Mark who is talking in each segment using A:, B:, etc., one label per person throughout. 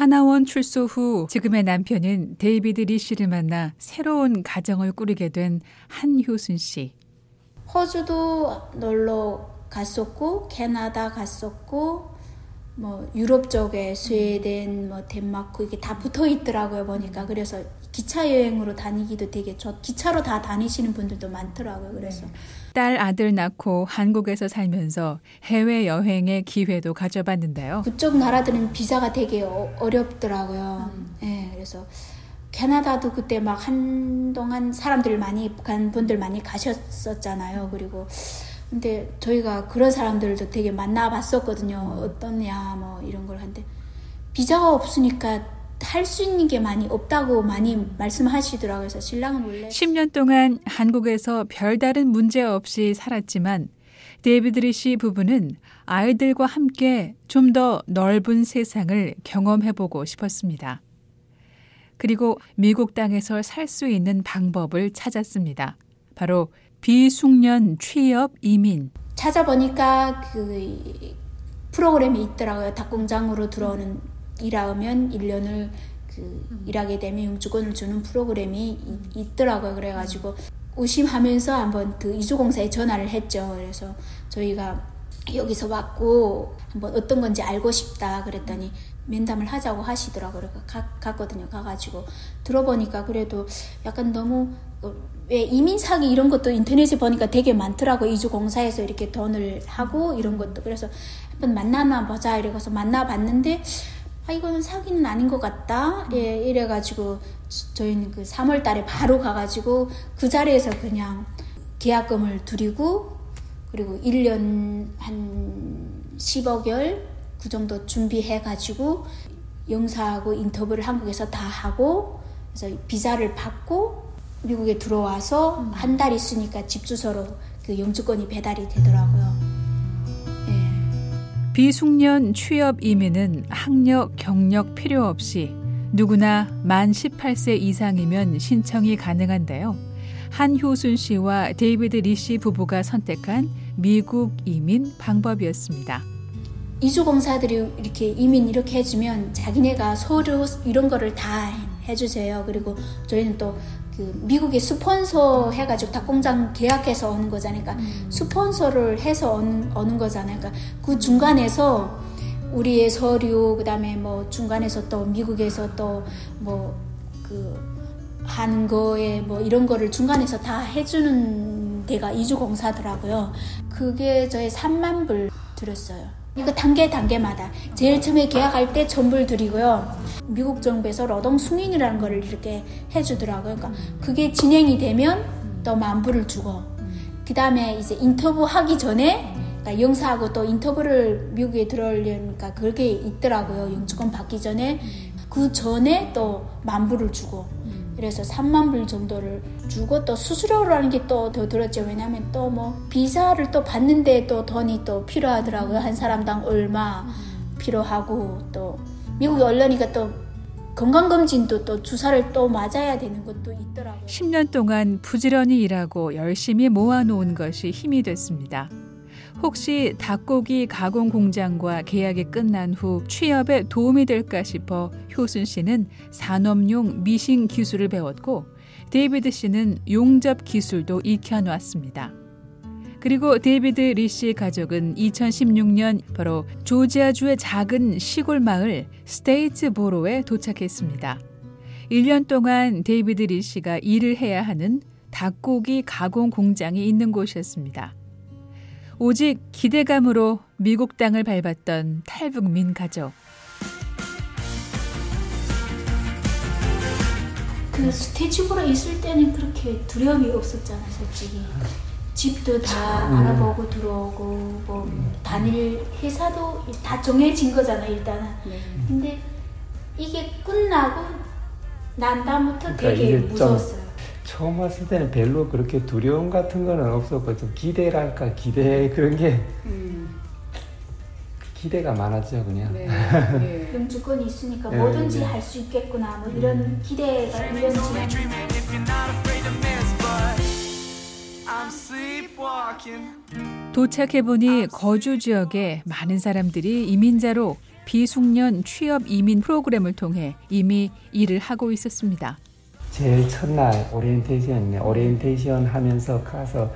A: 하나원 출소 후 지금의 남편인 데이비드 리 씨를 만나 새로운 가정을 꾸리게 된 한효순 씨.
B: 호주도 놀러 갔었고 캐나다 갔었고 뭐 유럽 쪽에 스웨덴 뭐 덴마크 이게 다 붙어 있더라고요 보니까 그래서 기차 여행으로 다니기도 되게 좋 기차로 다 다니시는 분들도 많더라고요 그래서
A: 딸 아들 낳고 한국에서 살면서 해외 여행의 기회도 가져봤는데요.
B: 그쪽 나라들은 비자가 되게 어, 어렵더라고요. 음. 네, 그래서 캐나다도 그때 막 한동안 사람들 많이 간 분들 많이 가셨었잖아요. 그리고 근데 저희가 그런 사람들도 되게 만나봤었거든요. 어떠냐 뭐 이런 걸 한데 비자가 없으니까 할 수 있는 게 많이 없다고 많이 말씀하시더라고요. 그래서 신랑은 원래
A: 10년 동안 한국에서 별다른 문제 없이 살았지만 데이비드 리 씨 부부는 아이들과 함께 좀 더 넓은 세상을 경험해보고 싶었습니다. 그리고 미국 땅에서 살 수 있는 방법을 찾았습니다. 바로 비숙련 취업 이민.
B: 찾아보니까 그 프로그램이 있더라고요. 닭공장으로 들어오는 일하면 1년을 그 일하게 되면 영주권을 주는 프로그램이 있더라고요. 그래가지고 의심하면서 한번 그 이주공사에 전화를 했죠. 그래서 저희가 여기서 왔고 한번 어떤 건지 알고 싶다 그랬더니 면담을 하자고 하시더라고요. 가, 갔거든요. 가가지고 들어보니까 그래도 약간 너무 어, 왜 이민 사기 이런 것도 인터넷에 보니까 되게 많더라고 이주 공사에서 이렇게 돈을 하고 이런 것도 그래서 한번 만나나 보자 이래서 만나봤는데 아 이거는 사기는 아닌 것 같다 예 이래가지고 저희는 그 3월 달에 바로 가가지고 그 자리에서 그냥 계약금을 드리고 그리고 1년 한 10억열 그 정도 준비해가지고 영사하고 인터뷰를 한국에서 다 하고 그래서 비자를 받고 미국에 들어와서 음. 한달 있으니까 집 주소로 그 영주권이 배달이 되더라고요.
A: 예. 비숙련 취업 이민은 학력, 경력 필요 없이 누구나 만 18세 이상이면 신청이 가능한데요. 한효순 씨와 데이비드 리씨 부부가 선택한 미국 이민 방법이었습니다.
B: 이주공사들이 이렇게 이민 이렇게 해주면 자기네가 서류 이런 거를 다 해주세요. 그리고 저희는 또 그 미국에 스폰서 해가지고 닭공장 계약해서 오는 거잖아요. 그러니까 음. 스폰서를 해서 오는, 오는 거잖아요. 그러니까 그 중간에서 우리의 서류 그다음에 뭐 중간에서 또 미국에서 또 뭐 그 하는 거에 뭐 이런 거를 중간에서 다 해주는 데가 이주공사더라고요. 그게 저희 3만 불 들었어요. 이거 단계 단계마다 제일 처음에 계약할 때 전부를 드리고요. 미국 정부에서 노동 승인이라는 거를 이렇게 해주더라고요. 그러니까 그게 진행이 되면 또 만불을 주고 그 다음에 이제 인터뷰 하기 전에 그러니까 영사하고 또 인터뷰를 미국에 들어오려니까 그게 있더라고요. 영주권 받기 전에 그 전에 또 만불을 주고 그래서 3만 불 정도를 주고 또 수수료라는 게 또 더 들었죠. 왜냐하면 또 뭐 비자를 또 받는데 또 돈이 또 필요하더라고요. 한 사람당 얼마 필요하고 또 미국 언론이가 또 건강검진도 또 주사를 또 맞아야 되는 것도 있더라고요.
A: 10년 동안 부지런히 일하고 열심히 모아놓은 것이 힘이 됐습니다. 혹시 닭고기 가공 공장과 계약이 끝난 후 취업에 도움이 될까 싶어 효순 씨는 산업용 미싱 기술을 배웠고 데이비드 씨는 용접 기술도 익혀 놓았습니다. 그리고 데이비드 리 씨의 가족은 2016년 바로 조지아주의 작은 시골 마을 스테이츠보로에 도착했습니다. 1년 동안 데이비드 리 씨가 일을 해야 하는 닭고기 가공 공장이 있는 곳이었습니다. 오직 기대감으로 미국 땅을 밟았던 탈북민 가족.
B: 그 스테이지보로 있을 때는 그렇게 두려움이 없었잖아, 솔직히. 집도 다 음. 알아보고 들어오고 뭐 단일 회사도 다 정해진 거잖아 일단은. 네. 근데 이게 끝나고 난 다음부터 그러니까 되게 무서웠어요.
C: 처음 왔을 때는 별로 그렇게 두려움 같은 거는 없었고 좀 기대랄까 기대 그런 게 음. 기대가 많았죠 그냥. 네.
B: 네. 영주권이 있으니까 네, 뭐든지 네. 할수 있겠구나 뭐 이런 음. 기대가 이런
A: 도착해 보니 거주 지역에 많은 사람들이 이민자로 비숙련 취업 이민 프로그램을 통해 이미 일을 하고 있었습니다.
C: 제일 첫날 오리엔테이션 오리엔테이션 하면서 가서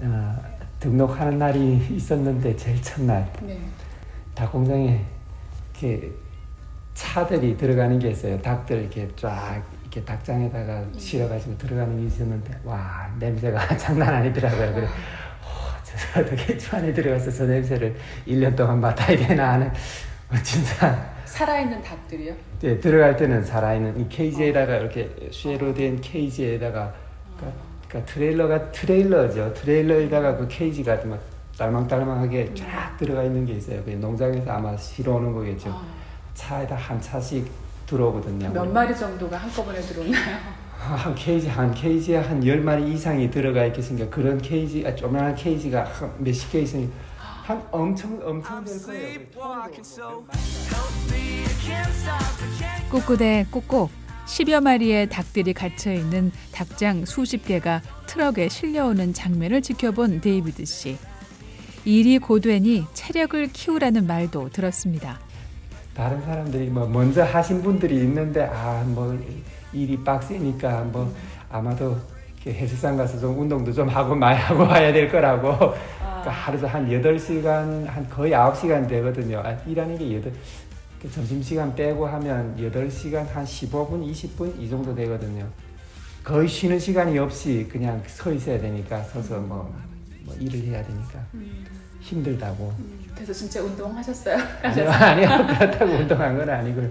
C: 어, 등록하는 날이 있었는데 제일 첫날 네. 닭 공장에 이렇게 차들이 들어가는 게 있어요. 닭들 이렇게 쫙 이렇게 닭장에다가 음. 실어가지고 들어가는 게 있었는데 와 냄새가 장난 아니더라고요. 그래. 어, 저 어떻게 저 안에 들어가서 저 냄새를 1년 동안 맡아야 되나 하는 어, 진짜
A: 살아있는 닭들이요?
C: 네, 들어갈 때는 살아있는 이 케이지에다가 이렇게 쇠로 된 케이지에다가 그러니까, 그러니까 트레일러가 트레일러죠. 트레일러에다가 그 케이지가 막 딸망딸망하게 쫙 들어가 있는 게 있어요. 그 농장에서 아마 실어오는 거겠죠. 아. 차에다 한 차씩 들어오거든요.
A: 몇 마리 정도가 한꺼번에 들어오나요?
C: 한 케이지 한 케이지에 한 열 마리 이상이 들어가 있겠습니까? 그런 케이지, 아, 조그만 케이지가 몇십 개 있으니 한 엄청 엄청 될 거예요.
A: 꿋꿋해 꾹꾹 10여 마리의 닭들이 갇혀 있는 닭장 수십 개가 트럭에 실려오는 장면을 지켜본 데이비드 씨. 일이 고되니 체력을 키우라는 말도 들었습니다.
C: 다른 사람들이 뭐 먼저 하신 분들이 있는데 아 뭐 일이 빡세니까 뭐 아마도 헬스장 가서 좀 운동도 좀 하고 많이 하고 와야 될 거라고 아. 그러니까 하루에 한 8시간 한 거의 9시간 되거든요. 아, 일하는 게 8, 그 점심시간 빼고 하면 8시간 한 15분 20분 이 정도 되거든요. 거의 쉬는 시간이 없이 그냥 서 있어야 되니까 서서 뭐, 뭐 일을 해야 되니까. 음. 힘들다고. 음,
A: 그래서 진짜 운동하셨어요?
C: 아니요, 아니요. 그렇다고 운동한 건 아니고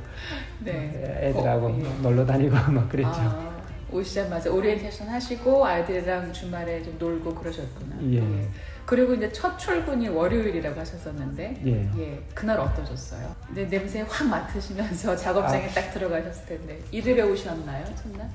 C: 네. 애들하고 어, 예. 놀러 다니고 막 그랬죠. 아,
A: 오시자마자 오리엔테이션 하시고 아이들이랑 주말에 좀 놀고 그러셨구나. 예. 예. 그리고 이제 첫 출근이 월요일이라고 하셨었는데 예. 예. 그날 어떠셨어요? 네, 냄새 확 맡으시면서 작업장에 아. 딱 들어가셨을 텐데 일을 배우셨나요 첫날?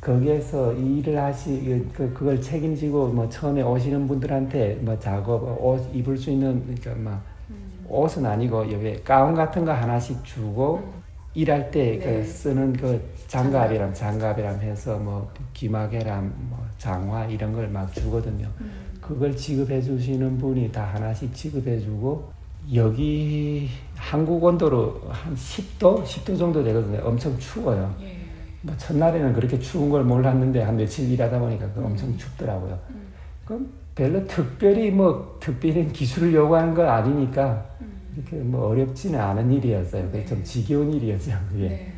C: 거기에서 일을 하시 그 그걸 책임지고 뭐 처음에 오시는 분들한테 뭐 작업 옷 입을 수 있는 그러니까 막 음. 옷은 아니고 여기 가운 같은 거 하나씩 주고 음. 일할 때그 네. 쓰는 그 장갑이랑 장갑이랑 해서 뭐 기마개랑 뭐 장화 이런 걸 막 주거든요. 음. 그걸 지급해 주시는 분이 다 하나씩 지급해 주고 여기 한국 온도로 한 10도 10도 정도 되거든요. 엄청 추워요. 예. 뭐 첫날에는 그렇게 추운 걸 몰랐는데 한 며칠 일하다 보니까 그 엄청 음. 춥더라고요. 음. 그럼 별로 특별히 뭐 특별한 기술을 요구하는 건 아니니까 음. 이렇게 뭐 어렵지는 않은 일이었어요. 네. 좀 지겨운 일이었죠. 그게. 네.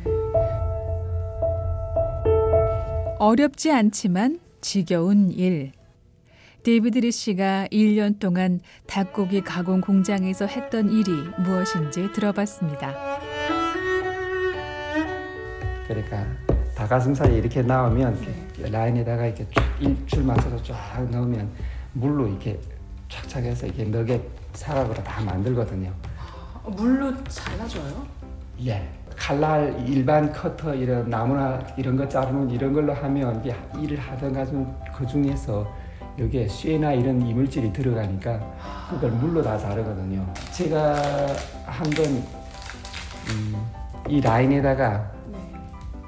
A: 어렵지 않지만 지겨운 일. 데이비드 리 씨가 1년 동안 닭고기 가공 공장에서 했던 일이 무엇인지 들어봤습니다.
C: 그러니까 닭가슴살이 이렇게 나오면 네. 라인에다가 이렇게 일줄 맞춰서 쫙 넣으면 물로 이렇게 착착해서 이게 너겟 사각으로 다 만들거든요.
A: 아, 물로 잘라줘요?
C: 예. 칼날 일반 커터 이런 나무나 이런 거 자르는 이런 걸로 하면 일을 하던가 좀 그 중에서 여기에 쇠나 이런 이물질이 들어가니까 그걸 물로 다 자르거든요. 제가 한번 음, 이 라인에다가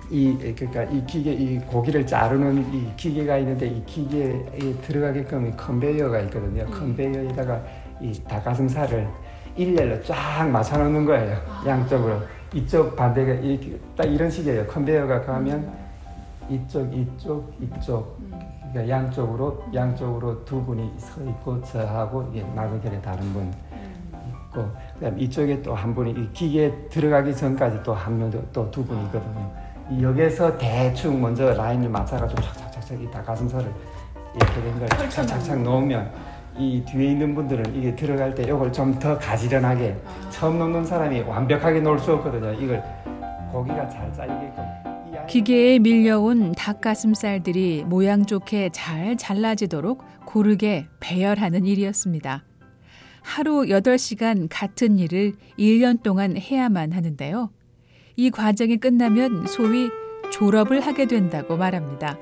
C: 이 그러니까 이 기계 이 고기를 자르는 이 기계가 있는데 이 기계에 들어가게끔 컨베이어가 있거든요. 음. 컨베이어에다가 이 닭가슴살을 일렬로 쫙 맞춰 놓는 거예요. 아. 양쪽으로 이쪽 반대가 이렇게 딱 이런 식이에요. 컨베이어가 가면 음. 이쪽 이쪽 이쪽 음. 그러니까 양쪽으로 양쪽으로 두 분이 서 있고 저하고 이게 마그결에 다른 분 있고 그다음 이쪽에 또 한 분이 이 기계 들어가기 전까지 또 한 명 또 두 분이 있거든요. 여기서 대충 먼저 라인을 맞춰가지고 착착착착 이 닭가슴살을 이렇게 된걸 착착착착 놓으면 이 뒤에 있는 분들은 이게 들어갈 때 이걸 좀 더 가지런하게 아. 처음 놓는 사람이 완벽하게 놓을 수 없거든요. 이걸 고기가 잘 잘리게끔.
A: 기계에 밀려온 닭가슴살들이 모양 좋게 잘 잘라지도록 고르게 배열하는 일이었습니다. 하루 8시간 같은 일을 1년 동안 해야만 하는데요. 이 과정이 끝나면 소위 졸업을 하게 된다고 말합니다.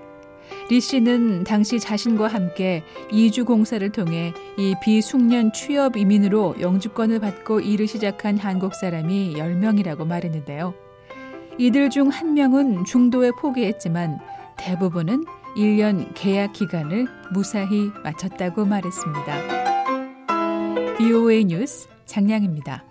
A: 리 씨는 당시 자신과 함께 이주 공사를 통해 이 비숙련 취업 이민으로 영주권을 받고 일을 시작한 한국 사람이 10명이라고 말했는데요. 이들 중 한 명은 중도에 포기했지만 대부분은 1년 계약 기간을 무사히 마쳤다고 말했습니다. BOA 뉴스 장량입니다.